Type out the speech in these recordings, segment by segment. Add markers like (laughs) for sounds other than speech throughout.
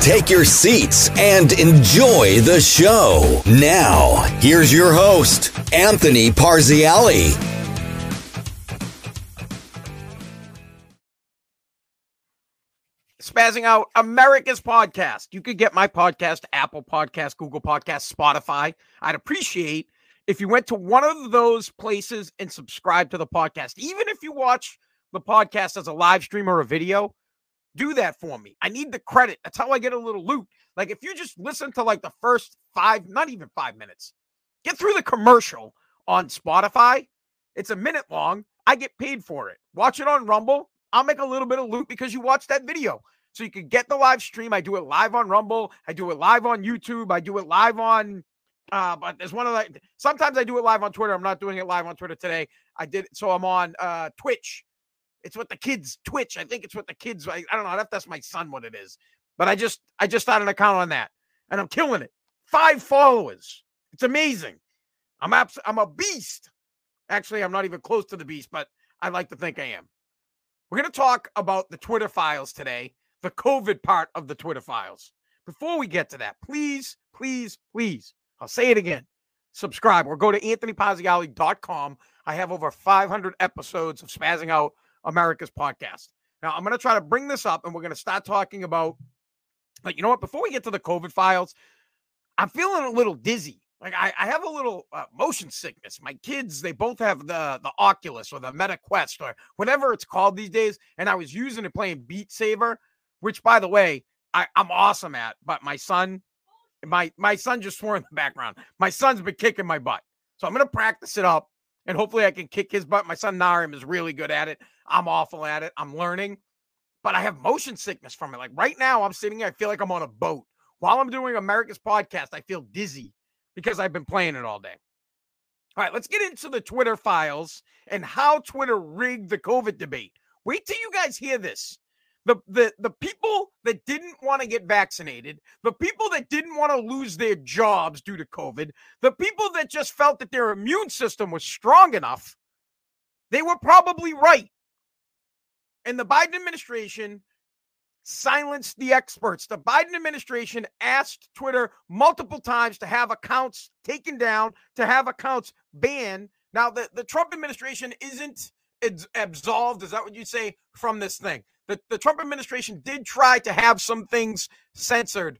Take your seats and enjoy the show. Now, here's your host, Anthony Parziale. spazzing out America's podcast. You could get my podcast, Apple Podcast, Google Podcast, Spotify. I'd appreciate if you went to one of those places and subscribe to the podcast. Even if you watch the podcast as a live stream or a video, do that for me. I need the credit. That's how I get a little loot. Like if you just listen to like the first five, not even five minutes, get through the commercial on Spotify. It's a minute long. I get paid for it. Watch it on Rumble. I'll make a little bit of loot because you watched that video. So you can get the live stream. I do it live on Rumble. I do it live on YouTube. I do it live on uh, but there's one of the sometimes I do it live on Twitter. I'm not doing it live on Twitter today. I did so I'm on uh Twitch. It's what the kids Twitch. I think it's what the kids I, I don't know that's my son what it is. But I just I just started an account on that and I'm killing it. Five followers. It's amazing. I'm abs- I'm a beast. Actually, I'm not even close to the beast, but I like to think I am. We're going to talk about the Twitter files today the COVID part of the Twitter files. Before we get to that, please, please, please, I'll say it again. Subscribe or go to anthonyparziale.com. I have over 500 episodes of Spazzing Out America's podcast. Now, I'm going to try to bring this up and we're going to start talking about, but you know what? Before we get to the COVID files, I'm feeling a little dizzy. Like I, I have a little uh, motion sickness. My kids, they both have the the Oculus or the Meta Quest or whatever it's called these days, and I was using it playing Beat Saber, which by the way, I, I'm awesome at, but my son, my my son just swore in the background. My son's been kicking my butt. So I'm gonna practice it up and hopefully I can kick his butt. My son Narim is really good at it. I'm awful at it. I'm learning, but I have motion sickness from it. Like right now, I'm sitting here, I feel like I'm on a boat. While I'm doing America's podcast, I feel dizzy because I've been playing it all day. All right, let's get into the Twitter files and how Twitter rigged the COVID debate. Wait till you guys hear this the the the people that didn't want to get vaccinated, the people that didn't want to lose their jobs due to COVID, the people that just felt that their immune system was strong enough, they were probably right. And the Biden administration silenced the experts. The Biden administration asked Twitter multiple times to have accounts taken down, to have accounts banned. Now, the, the Trump administration isn't absolved, is that what you say, from this thing? the, the Trump administration did try to have some things censored,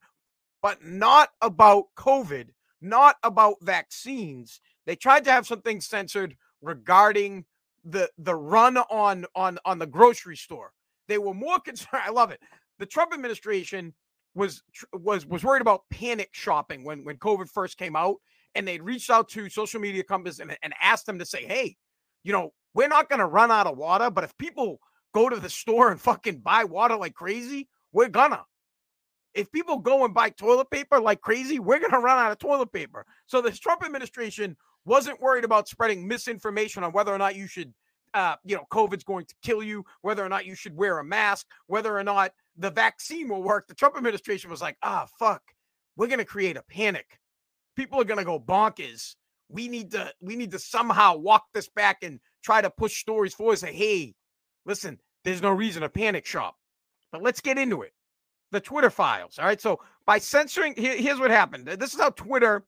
but not about COVID, not about vaccines. They tried to have some things censored regarding the the run on on on the grocery store. They were more (laughs) concerned. I love it. The Trump administration was was was worried about panic shopping when when COVID first came out, and they reached out to social media companies and, and asked them to say, "Hey, you know, we're not going to run out of water, but if people go to the store and fucking buy water like crazy, we're gonna. If people go and buy toilet paper like crazy, we're gonna run out of toilet paper. So the Trump administration wasn't worried about spreading misinformation on whether or not you should uh, you know, COVID's going to kill you, whether or not you should wear a mask, whether or not the vaccine will work. The Trump administration was like, ah, fuck, we're going to create a panic. People are going to go bonkers. We need to, we need to somehow walk this back and try to push stories forward. Say, hey, Listen, there's no reason to panic shop. But let's get into it. The Twitter files. All right. So by censoring, here, here's what happened. This is how Twitter,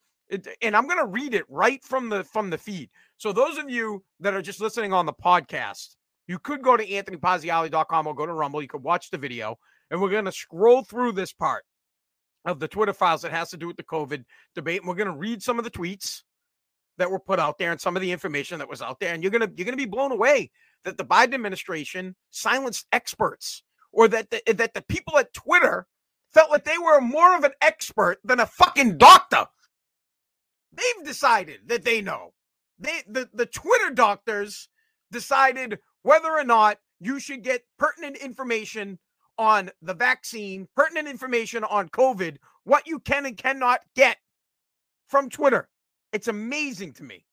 and I'm going to read it right from the from the feed. So those of you that are just listening on the podcast, you could go to anthonyparziale.com or go to Rumble. You could watch the video, and we're going to scroll through this part of the Twitter files that has to do with the COVID debate. And we're going to read some of the tweets that were put out there and some of the information that was out there. And you're gonna you're gonna be blown away that the Biden administration silenced experts or that the, that the people at Twitter felt like they were more of an expert than a fucking doctor. They've decided that they know. They the, the Twitter doctors decided whether or not you should get pertinent information on the vaccine, pertinent information on COVID, what you can and cannot get from Twitter. It's amazing to me.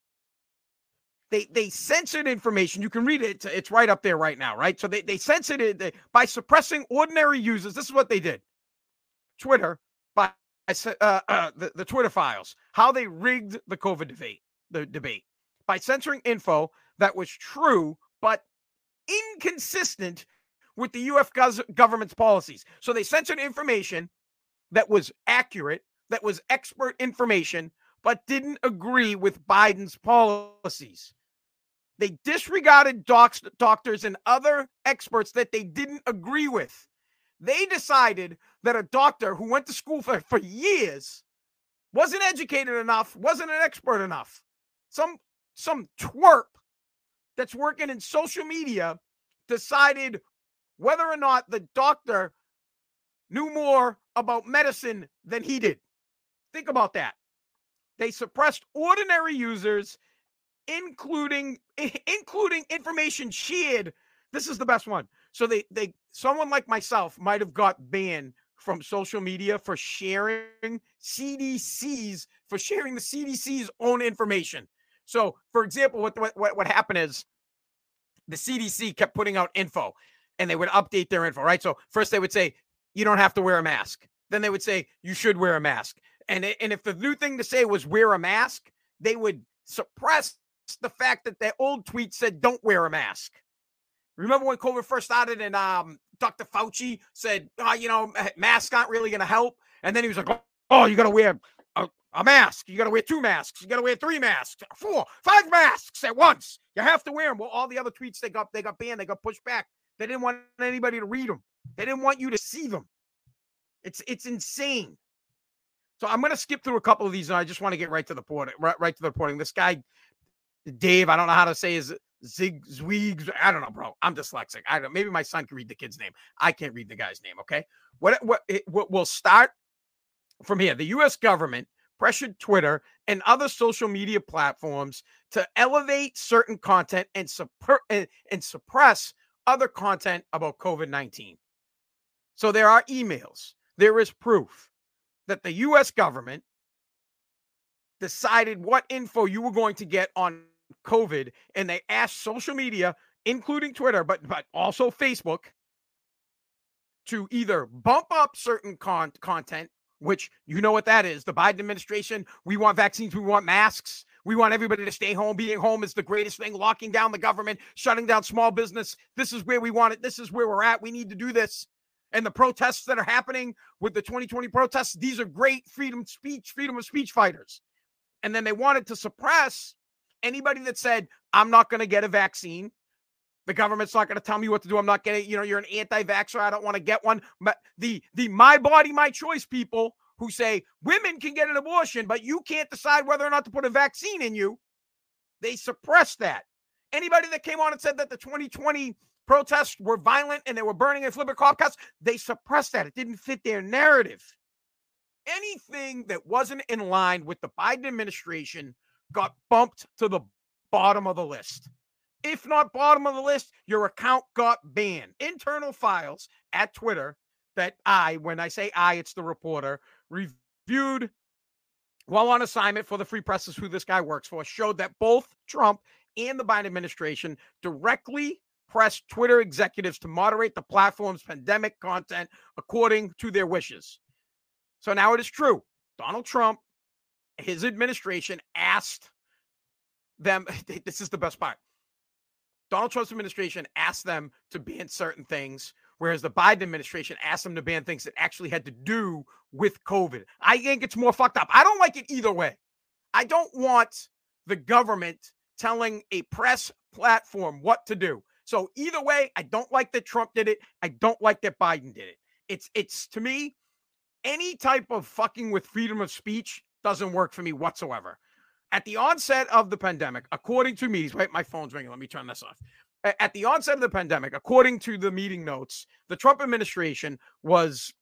They they censored information. You can read it. It's, it's right up there right now, right? So they, they censored it they, by suppressing ordinary users. This is what they did. Twitter by uh, uh, the, the Twitter files, how they rigged the COVID debate, the debate by censoring info that was true but inconsistent with the U.S. government's policies. So they censored information that was accurate, that was expert information, but didn't agree with Biden's policies. They disregarded docs, doctors and other experts that they didn't agree with. They decided that a doctor who went to school for, for years wasn't educated enough, wasn't an expert enough. Some some twerp that's working in social media decided whether or not the doctor knew more about medicine than he did. Think about that. They suppressed ordinary users, including (laughs) including information shared. This is the best one. So they they someone like myself might have got banned from social media for sharing CDC's for sharing the CDC's own information. So, for example, what what what happened is the CDC kept putting out info and they would update their info, right? So first they would say you don't have to wear a mask. Then they would say you should wear a mask. And and if the new thing to say was wear a mask, they would suppress the fact that their old tweet said don't wear a mask. Remember when COVID first started and um, Dr. Fauci said, oh, you know, masks aren't really going to help. And then he was like, oh, you got to wear a, a mask. You got to wear two masks. You got to wear three masks, four, five masks at once. You have to wear them. Well, all the other tweets they got, they got banned. They got pushed back. They didn't want anybody to read them. They didn't want you to see them. It's it's insane. So I'm going to skip through a couple of these, and I just want to get right to the point. Right, right to the reporting. This guy, Dave, I don't know how to say his Zig Zwigs. I don't know, bro. I'm dyslexic. I don't. Maybe my son can read the kid's name. I can't read the guy's name. Okay. What what what we'll start from here? The U.S. government pressured Twitter and other social media platforms to elevate certain content and, suppr- and, and suppress other content about COVID 19. So there are emails, there is proof that the US government decided what info you were going to get on COVID, and they asked social media, including Twitter, but, but also Facebook, to either bump up certain con- content, which you know what that is. The Biden administration, we want vaccines, we want masks, we want everybody to stay home. Being home is the greatest thing. Locking down the government, shutting down small business. This is where we want it. This is where we're at. We need to do this. And the protests that are happening with the 2020 protests, these are great freedom speech, freedom of speech fighters. And then they wanted to suppress anybody that said, I'm not going to get a vaccine. The government's not going to tell me what to do. I'm not getting, you know, you're an anti-vaxxer. I don't want to get one. But the the my body, my choice people who say women can get an abortion, but you can't decide whether or not to put a vaccine in you. They suppress that. Anybody that came on and said that the 2020 protests were violent and they were burning and flipping cop cars, they suppressed that. It didn't fit their narrative. Anything that wasn't in line with the Biden administration got bumped to the bottom of the list. If not bottom of the list, your account got banned. Internal files at Twitter that I, when I say I, it's the reporter, reviewed while on assignment for the Free Press is who this guy works for, showed that both Trump and the Biden administration directly pressed Twitter executives to moderate the platform's pandemic content according to their wishes. So now it is true. Donald Trump, his administration asked them, (laughs) this is the best part. Donald Trump's administration asked them to ban certain things whereas the Biden administration asked them to ban things that actually had to do with COVID. I think it's more fucked up. I don't like it either way. I don't want the government telling a press platform what to do. So either way, I don't like that Trump did it. I don't like that Biden did it. It's it's to me any type of fucking with freedom of speech doesn't work for me whatsoever. At the onset of the pandemic, according to me, wait, my phone's ringing. Let me turn this off at the onset of the pandemic, according to the meeting notes, the Trump administration was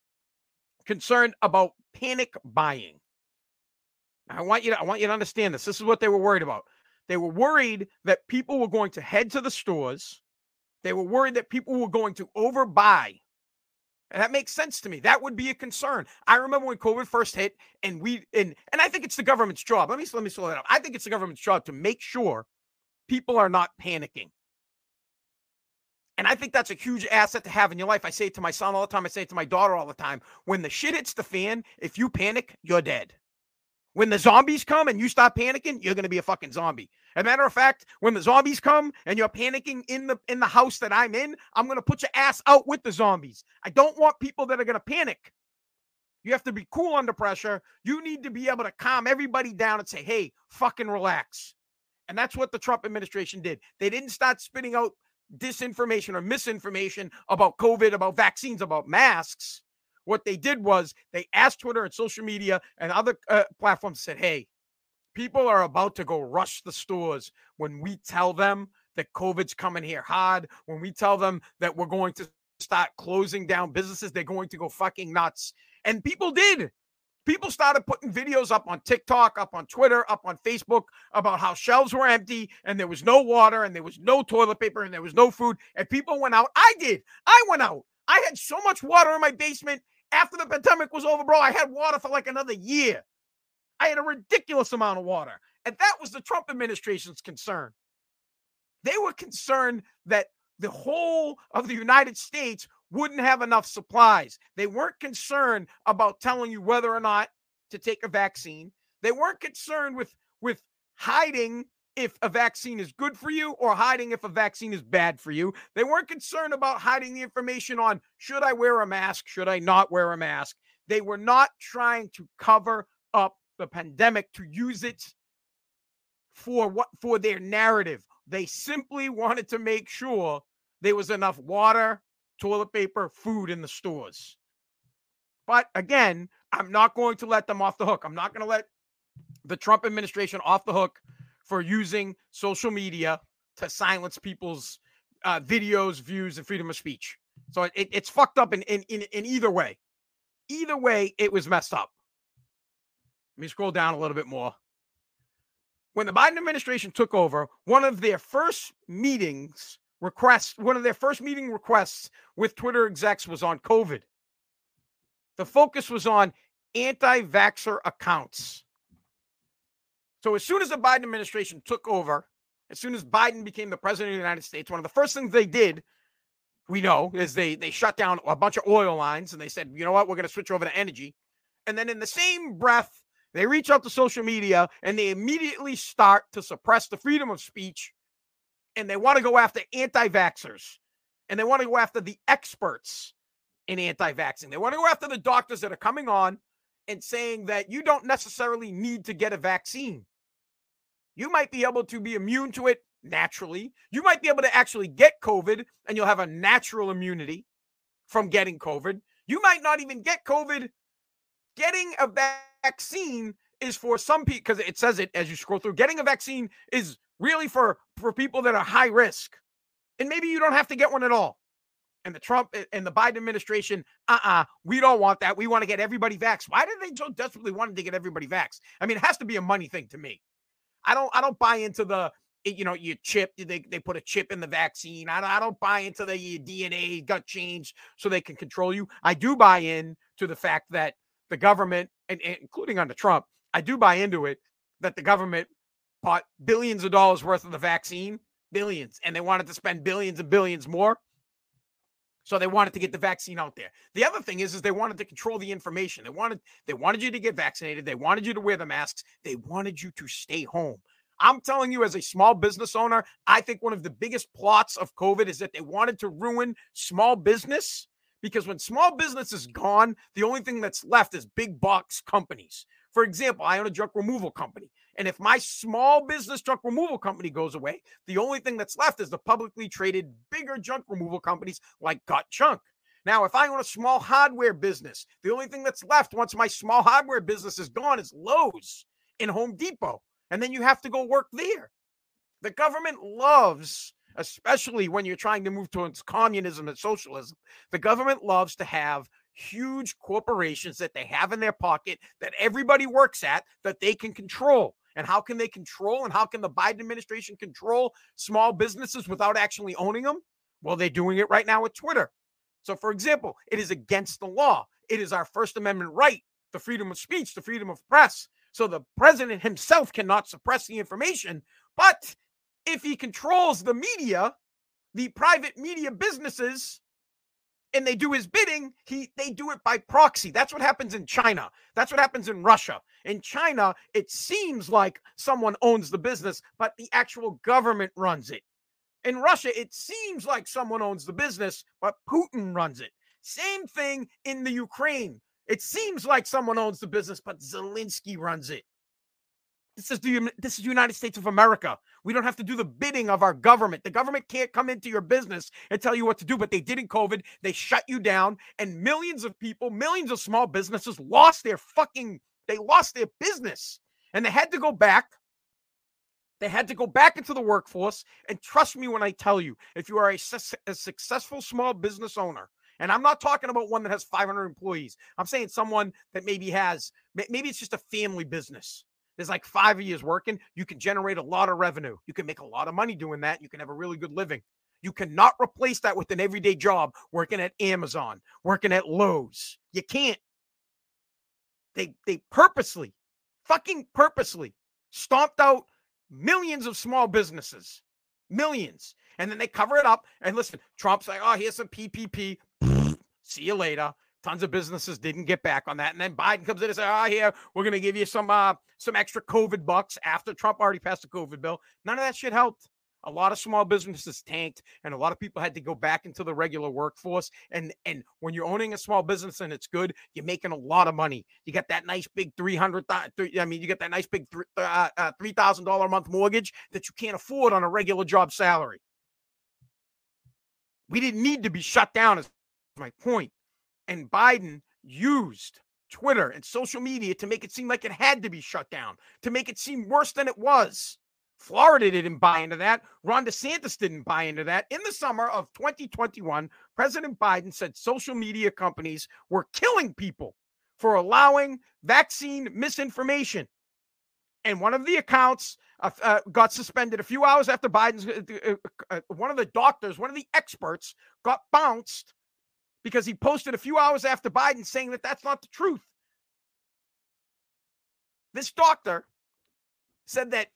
concerned about panic buying. I want you to I want you to understand this. This is what they were worried about. They were worried that people were going to head to the stores. They were worried that people were going to overbuy That makes sense to me. That would be a concern. I remember when COVID first hit, and we and and I think it's the government's job. Let me let me slow that up. I think it's the government's job to make sure people are not panicking. And I think that's a huge asset to have in your life. I say it to my son all the time. I say it to my daughter all the time. When the shit hits the fan, if you panic, you're dead. When the zombies come and you stop panicking, you're to be a fucking zombie. As a matter of fact, when the zombies come and you're panicking in the in the house that I'm in, I'm to put your ass out with the zombies. I don't want people that are to panic. You have to be cool under pressure. You need to be able to calm everybody down and say, "Hey, fucking relax." And that's what the Trump administration did. They didn't start spitting out disinformation or misinformation about COVID, about vaccines, about masks. What they did was they asked Twitter and social media and other uh, platforms said, "Hey, people are about to go rush the stores when we tell them that COVID's coming here hard. When we tell them that we're going to start closing down businesses, they're going to go fucking nuts." And people did. People started putting videos up on TikTok, up on Twitter, up on Facebook about how shelves were empty and there was no water and there was no toilet paper and there was no food. And people went out. I did. I went out. I had so much water in my basement after the pandemic was over, bro, I had water for like another year. I had a ridiculous amount of water. And that was the Trump administration's concern. They were concerned that the whole of the United States wouldn't have enough supplies. They weren't concerned about telling you whether or not to take a vaccine. They weren't concerned with with hiding if a vaccine is good for you or hiding if a vaccine is bad for you. They weren't concerned about hiding the information on should I wear a mask, should I not wear a mask. They were not trying to cover up the pandemic to use it for what for their narrative. They simply wanted to make sure there was enough water, toilet paper, food in the stores. But again, I'm not going to let them off the hook. I'm not going to let the Trump administration off the hook for using social media to silence people's uh, videos, views, and freedom of speech. So it, it's fucked up in, in, in, in either way. Either way, it was messed up. Let me scroll down a little bit more. When the Biden administration took over, one of their first meetings requests, one of their first meeting requests with Twitter execs was on COVID. The focus was on anti vaxxer accounts. So as soon as the Biden administration took over, as soon as Biden became the president of the United States, one of the first things they did, we know, is they they shut down a bunch of oil lines and they said, you know what, we're going to switch over to energy. And then in the same breath, they reach out to social media and they immediately start to suppress the freedom of speech. And they want to go after anti-vaxxers and they want to go after the experts in anti-vaxxing. They want to go after the doctors that are coming on and saying that you don't necessarily need to get a vaccine. You might be able to be immune to it naturally. You might be able to actually get COVID and you'll have a natural immunity from getting COVID. You might not even get COVID. Getting a vaccine is for some people because it says it as you scroll through. Getting a vaccine is really for for people that are high risk. And maybe you don't have to get one at all and the Trump and the Biden administration, uh-uh, we don't want that. We want to get everybody vaxxed. Why did they so desperately want to get everybody vaxxed? I mean, it has to be a money thing to me. I don't I don't buy into the you know, you chip, they, they put a chip in the vaccine. I, I don't buy into the DNA got changed so they can control you. I do buy in to the fact that the government, and, and including under Trump, I do buy into it that the government bought billions of dollars worth of the vaccine, billions, and they wanted to spend billions and billions more. So they wanted to get the vaccine out there. The other thing is, is they wanted to control the information. They wanted they wanted you to get vaccinated. They wanted you to wear the masks. They wanted you to stay home. I'm telling you, as a small business owner, I think one of the biggest plots of COVID is that they wanted to ruin small business because when small business is gone, the only thing that's left is big box companies. For example, I own a junk removal company. And if my small business junk removal company goes away, the only thing that's left is the publicly traded bigger junk removal companies like Got Junk. Now, if I own a small hardware business, the only thing that's left once my small hardware business is gone is Lowe's in Home Depot. And then you have to go work there. The government loves, especially when you're trying to move towards communism and socialism, the government loves to have huge corporations that they have in their pocket that everybody works at that they can control. And how can they control and how can the Biden administration control small businesses without actually owning them? Well, they're doing it right now with Twitter. So, for example, it is against the law. It is our First Amendment right, the freedom of speech, the freedom of press. So the president himself cannot suppress the information. But if he controls the media, the private media businesses, and they do his bidding, he they do it by proxy. That's what happens in China. That's what happens in Russia. In China, it seems like someone owns the business, but the actual government runs it. In Russia, it seems like someone owns the business, but Putin runs it. Same thing in the Ukraine. It seems like someone owns the business, but Zelensky runs it. This is the this is the United States of America. We don't have to do the bidding of our government. The government can't come into your business and tell you what to do, but they did in COVID. They shut you down, and millions of people, millions of small businesses lost their fucking they lost their business. And they had to go back. They had to go back into the workforce. And trust me when I tell you, if you are a, a successful small business owner, and I'm not talking about one that has 500 employees. I'm saying someone that maybe has, maybe it's just a family business. There's like five years working. You can generate a lot of revenue. You can make a lot of money doing that. You can have a really good living. You cannot replace that with an everyday job working at Amazon, working at Lowe's. You can't. They they purposely, fucking purposely stomped out millions of small businesses. Millions. And then they cover it up. And listen, Trump's like, oh, here's some PPP. See you later. Tons of businesses didn't get back on that. And then Biden comes in and says, oh, here, we're going to give you some uh, some extra COVID bucks after Trump already passed the COVID bill. None of that shit helped. A lot of small businesses tanked, and a lot of people had to go back into the regular workforce. And and when you're owning a small business and it's good, you're making a lot of money. You got that nice big three hundred. I mean, you got that nice big uh, uh, three thousand dollar a month mortgage that you can't afford on a regular job salary. We didn't need to be shut down, is my point. And Biden used Twitter and social media to make it seem like it had to be shut down, to make it seem worse than it was. Florida didn't buy into that. Ron DeSantis didn't buy into that. In the summer of 2021, President Biden said social media companies were killing people for allowing vaccine misinformation. And one of the accounts uh, uh, got suspended a few hours after Biden's. Uh, uh, uh, one of the doctors, one of the experts, got bounced because he posted a few hours after Biden saying that that's not the truth. This doctor said that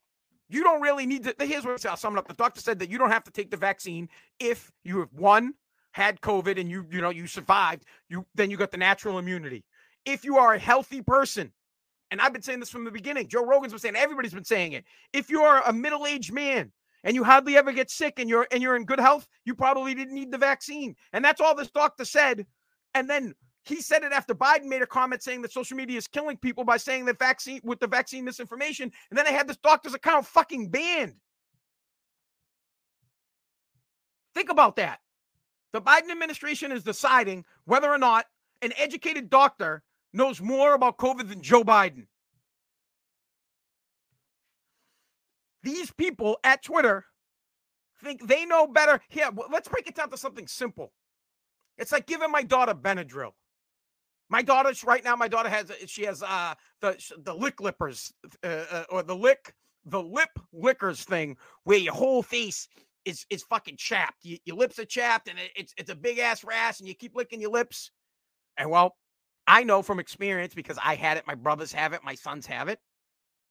you don't really need to. Here's what I'll sum it up. The doctor said that you don't have to take the vaccine if you have one had COVID and you you know you survived. You then you got the natural immunity. If you are a healthy person and I've been saying this from the beginning. Joe Rogan's been saying, everybody's been saying it. If you're a middle-aged man and you hardly ever get sick and you're and you're in good health, you probably didn't need the vaccine. And that's all this doctor said. And then he said it after Biden made a comment saying that social media is killing people by saying that vaccine with the vaccine misinformation. And then they had this doctor's account fucking banned. Think about that. The Biden administration is deciding whether or not an educated doctor knows more about COVID than Joe Biden. These people at Twitter think they know better. Here, let's break it down to something simple. It's like giving my daughter Benadryl. My daughter, right now, my daughter has she has uh the the lick lippers uh, uh, or the lick the lip lickers thing where your whole face is is fucking chapped. You, your lips are chapped and it, it's it's a big ass rash and you keep licking your lips. And well, I know from experience because I had it, my brothers have it, my sons have it.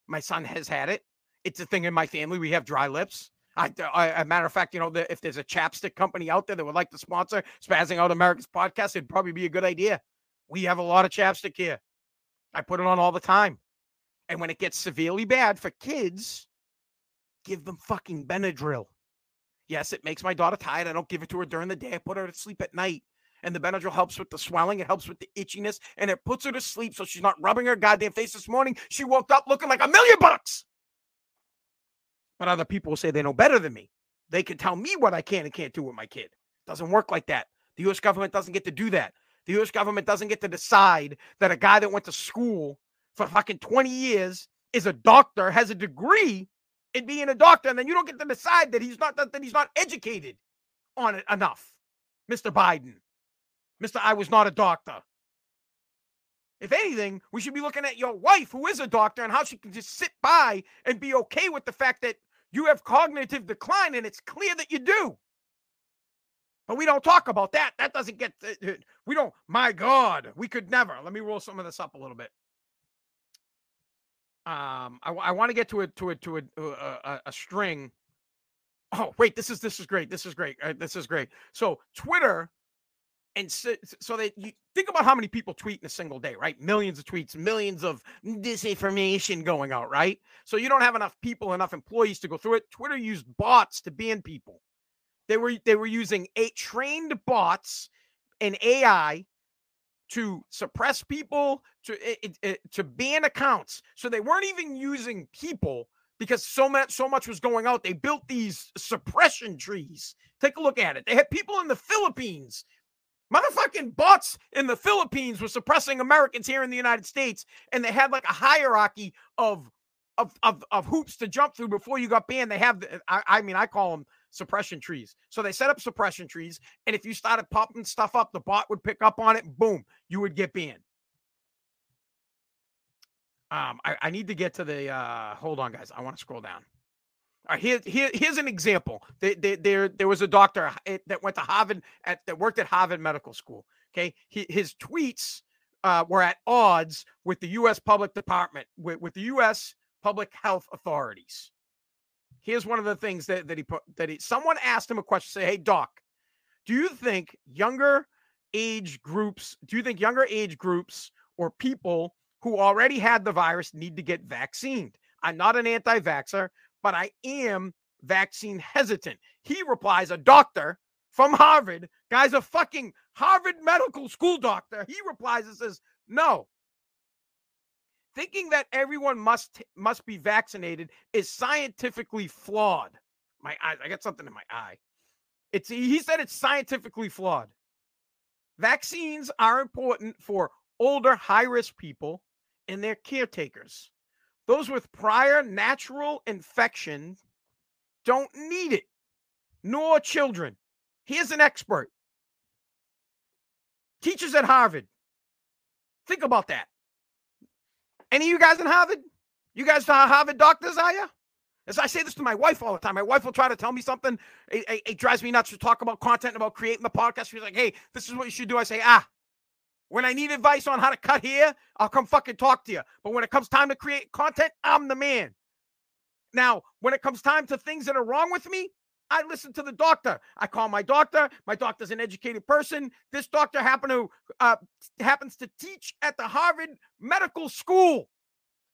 My son has had it. It's a thing in my family. We have dry lips. I, I, a matter of fact, you know, the, if there's a chapstick company out there that would like to sponsor Spazzing Out America's podcast, it'd probably be a good idea. We have a lot of chapstick here. I put it on all the time. And when it gets severely bad for kids, give them fucking Benadryl. Yes, it makes my daughter tired. I don't give it to her during the day. I put her to sleep at night and the Benadryl helps with the swelling. It helps with the itchiness, and it puts her to sleep so she's not rubbing her goddamn face. This morning, she woke up looking like a million bucks. But other people will say they know better than me. They can tell me what I can and can't do with my kid. It doesn't work like that. The U.S. government doesn't get to do that. The U.S. government doesn't get to decide that a guy that went to school for fucking 20 years is a doctor, has a degree in being a doctor, and then you don't get to decide that he's not that he's not educated on it enough, Mr. Biden. Mr. I was not a doctor. If anything, we should be looking at your wife, who is a doctor, and how she can just sit by and be okay with the fact that you have cognitive decline, and it's clear that you do. But we don't talk about that. That doesn't get, uh, uh, we don't, my God, we could never. Let me roll some of this up a little bit. Um, I, I want to get to a, to a, to a, a, a, a string. Oh, wait, this is, this is great. This is great. Uh, this is great. So Twitter and so, so that you think about how many people tweet in a single day, right? Millions of tweets, millions of disinformation going out, right? So you don't have enough people, enough employees to go through it. Twitter used bots to ban people. They were they were using eight trained bots and AI to suppress people, to eh, it, it, to ban accounts. So they weren't even using people because so much so much was going out. They built these suppression trees. Take a look at it. They had people in the Philippines Motherfucking bots in the Philippines were suppressing Americans here in the United States, and they had like a hierarchy of of of, of hoops to jump through before you got banned. They have, the, I, I mean, I call them suppression trees. So they set up suppression trees, and if you started popping stuff up, the bot would pick up on it, boom, you would get banned. Um, I, I need to get to the. uh Hold on, guys. I want to scroll down. Uh, here, here, here's an example. There, there, there, was a doctor eh, that went to Harvard at that worked at Harvard Medical School. Okay, his tweets uh, were at odds with the U.S. Public Department, with, with the U.S. Public Health Authorities. Here's one of the things that, that he put that he someone asked him a question. Say, hey, doc, do you think younger age groups? Do you think younger age groups or people who already had the virus need to get vaccinated? I'm not an anti-vaxxer, but I am vaccine hesitant. He replies, a doctor from Harvard, guy's a fucking Harvard medical school doctor. He replies and says, no. Thinking that everyone must must be vaccinated is scientifically flawed. My eyes, I got something in my eye. It's he said it's scientifically flawed. Vaccines are important for older, high risk people and their caretakers. Those with prior natural infection don't need it, nor children. Here's an expert. Teachers at Harvard. Think about that. Any of you guys in Harvard? You guys are Harvard doctors, are you? As I say this to my wife all the time, my wife will try to tell me something. It, it, it drives me nuts to talk about content, about creating the podcast. She's like, hey, this is what you should do. I say, ah, when I need advice on how to cut hair, I'll come fucking talk to you. But when it comes time to create content, I'm the man. Now, when it comes time to things that are wrong with me, I listen to the doctor. I call my doctor. My doctor's an educated person. This doctor happen to uh, happens to teach at the Harvard Medical School.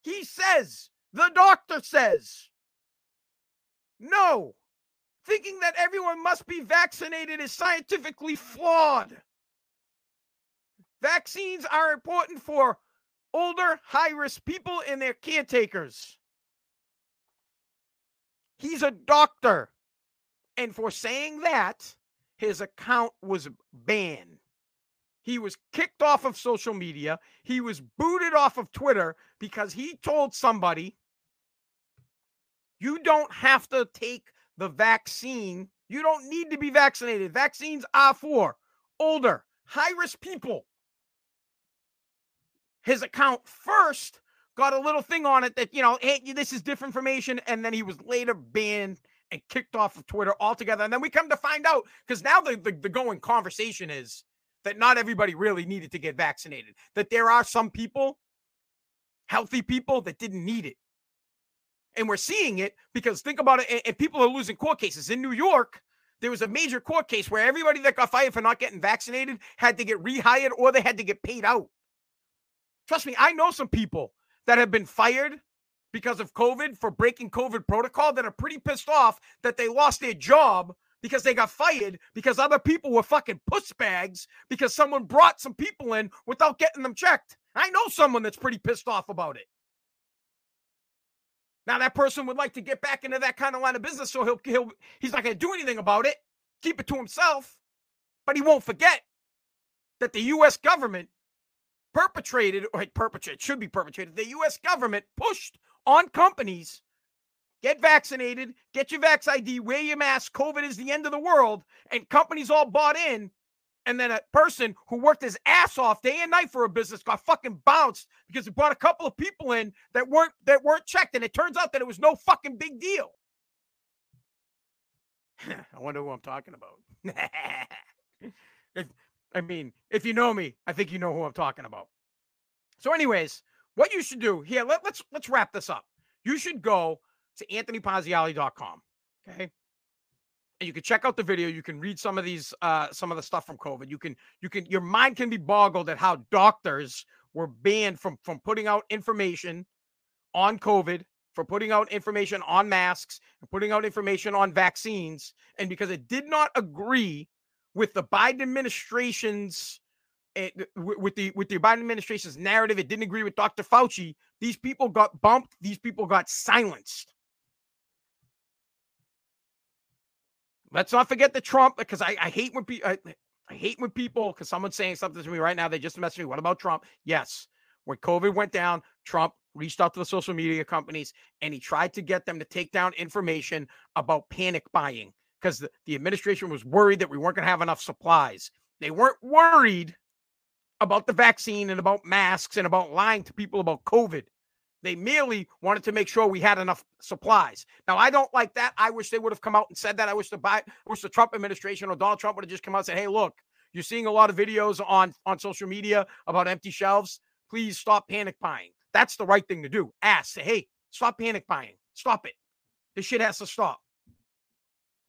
He says, the doctor says, no. Thinking that everyone must be vaccinated is scientifically flawed. Vaccines are important for older, high risk people and their caretakers. He's a doctor. And for saying that, his account was banned. He was kicked off of social media. He was booted off of Twitter because he told somebody, you don't have to take the vaccine. You don't need to be vaccinated. Vaccines are for older, high risk people his account first got a little thing on it that, you know, hey, this is disinformation. And then he was later banned and kicked off of Twitter altogether. And then we come to find out because now the, the, the going conversation is that not everybody really needed to get vaccinated, that there are some people, healthy people, that didn't need it. And we're seeing it because think about it, and, people are losing court cases. In New York, there was a major court case where everybody that got fired for not getting vaccinated had to get rehired or they had to get paid out. Trust me, I know some people that have been fired because of COVID for breaking COVID protocol that are pretty pissed off that they lost their job because they got fired because other people were fucking puss bags because someone brought some people in without getting them checked. I know someone that's pretty pissed off about it. Now that person would like to get back into that kind of line of business, so he'll he'll he's not going to do anything about it. Keep it to himself, but he won't forget that the U.S. government perpetrated or perpetrated should be perpetrated. The U.S. government pushed on companies get vaccinated, get your vax ID, wear your mask. COVID is the end of the world, and companies all bought in. And then a person who worked his ass off day and night for a business got fucking bounced because he brought a couple of people in that weren't that weren't checked, and it turns out that it was no fucking big deal. (laughs) I wonder who I'm talking about. (laughs) I mean, if you know me, I think you know who I'm talking about. So, anyways, what you should do here, let, let's let's wrap this up. You should go to anthonyparziale.com. Okay. And you can check out the video. You can read some of these, uh, some of the stuff from COVID. You can, you can, your mind can be boggled at how doctors were banned from from putting out information on COVID, for putting out information on masks, and putting out information on vaccines, and because it did not agree with the Biden administration's eh, with the with the Biden administration's narrative, it didn't agree with Dr. Fauci. These people got bumped. These people got silenced. Let's not forget the Trump because I, I hate when people I, I hate when people because someone's saying something to me right now. They just messaged me. What about Trump? Yes, when COVID went down, Trump reached out to the social media companies and he tried to get them to take down information about panic buying because the, the administration was worried that we weren't going to have enough supplies. They weren't worried about the vaccine and about masks and about lying to people about COVID. They merely wanted to make sure we had enough supplies. Now, I don't like that. I wish they would have come out and said that. I wish the I wish the Trump administration or Donald Trump would have just come out and said, "Hey, look, you're seeing a lot of videos on on social media about empty shelves. Please stop panic buying." That's the right thing to do. Ask, say, "Hey, stop panic buying. Stop it. This shit has to stop."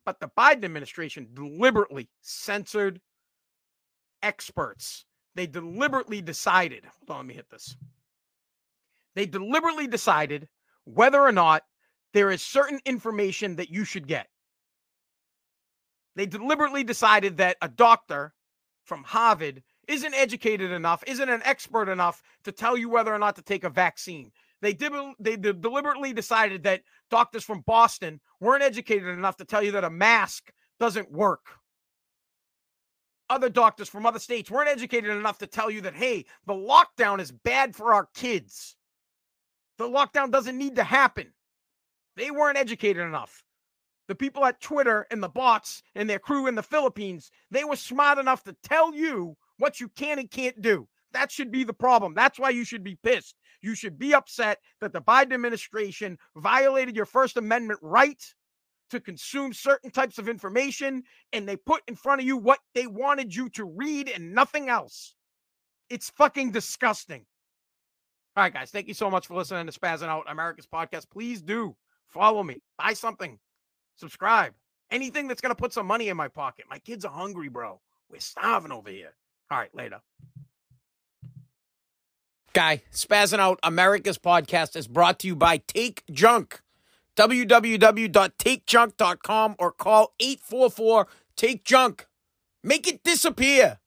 But the Biden administration deliberately censored experts. They deliberately decided. Hold on, let me hit this they deliberately decided whether or not there is certain information that you should get. They deliberately decided that a doctor from Harvard isn't educated enough, isn't an expert enough to tell you whether or not to take a vaccine. They did they deliberately decided that doctors from Boston weren't educated enough to tell you that a mask doesn't work. Other doctors from other states weren't educated enough to tell you that hey, the lockdown is bad for our kids. The lockdown doesn't need to happen. They weren't educated enough. The people at Twitter and the bots and their crew in the Philippines, they were smart enough to tell you what you can and can't do. That should be the problem. That's why you should be pissed. You should be upset that the Biden administration violated your First Amendment right to consume certain types of information and they put in front of you what they wanted you to read and nothing else. It's fucking disgusting. All right, guys. Thank you so much for listening to Spazzing Out America's podcast. Please do follow me, buy something, subscribe, anything that's going to put some money in my pocket. My kids are hungry, bro. We're starving over here. All right, later. Guy, Spazzing Out America's podcast is brought to you by Take Junk. www.takejunk.com or call 844 Take Junk. Make it disappear.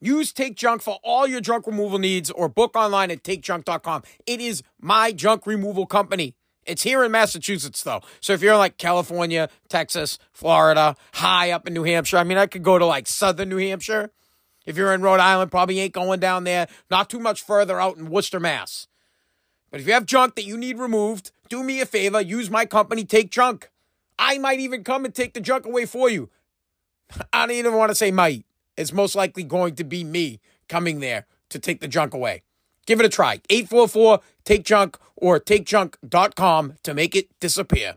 Use Take Junk for all your junk removal needs or book online at takejunk.com. It is my junk removal company. It's here in Massachusetts, though. So if you're like California, Texas, Florida, high up in New Hampshire, I mean, I could go to like southern New Hampshire. If you're in Rhode Island, probably ain't going down there. Not too much further out in Worcester, Mass. But if you have junk that you need removed, do me a favor, use my company, Take Junk. I might even come and take the junk away for you. (laughs) I don't even want to say might it's most likely going to be me coming there to take the junk away. Give it a try. 844 Take Junk or takejunk.com to make it disappear.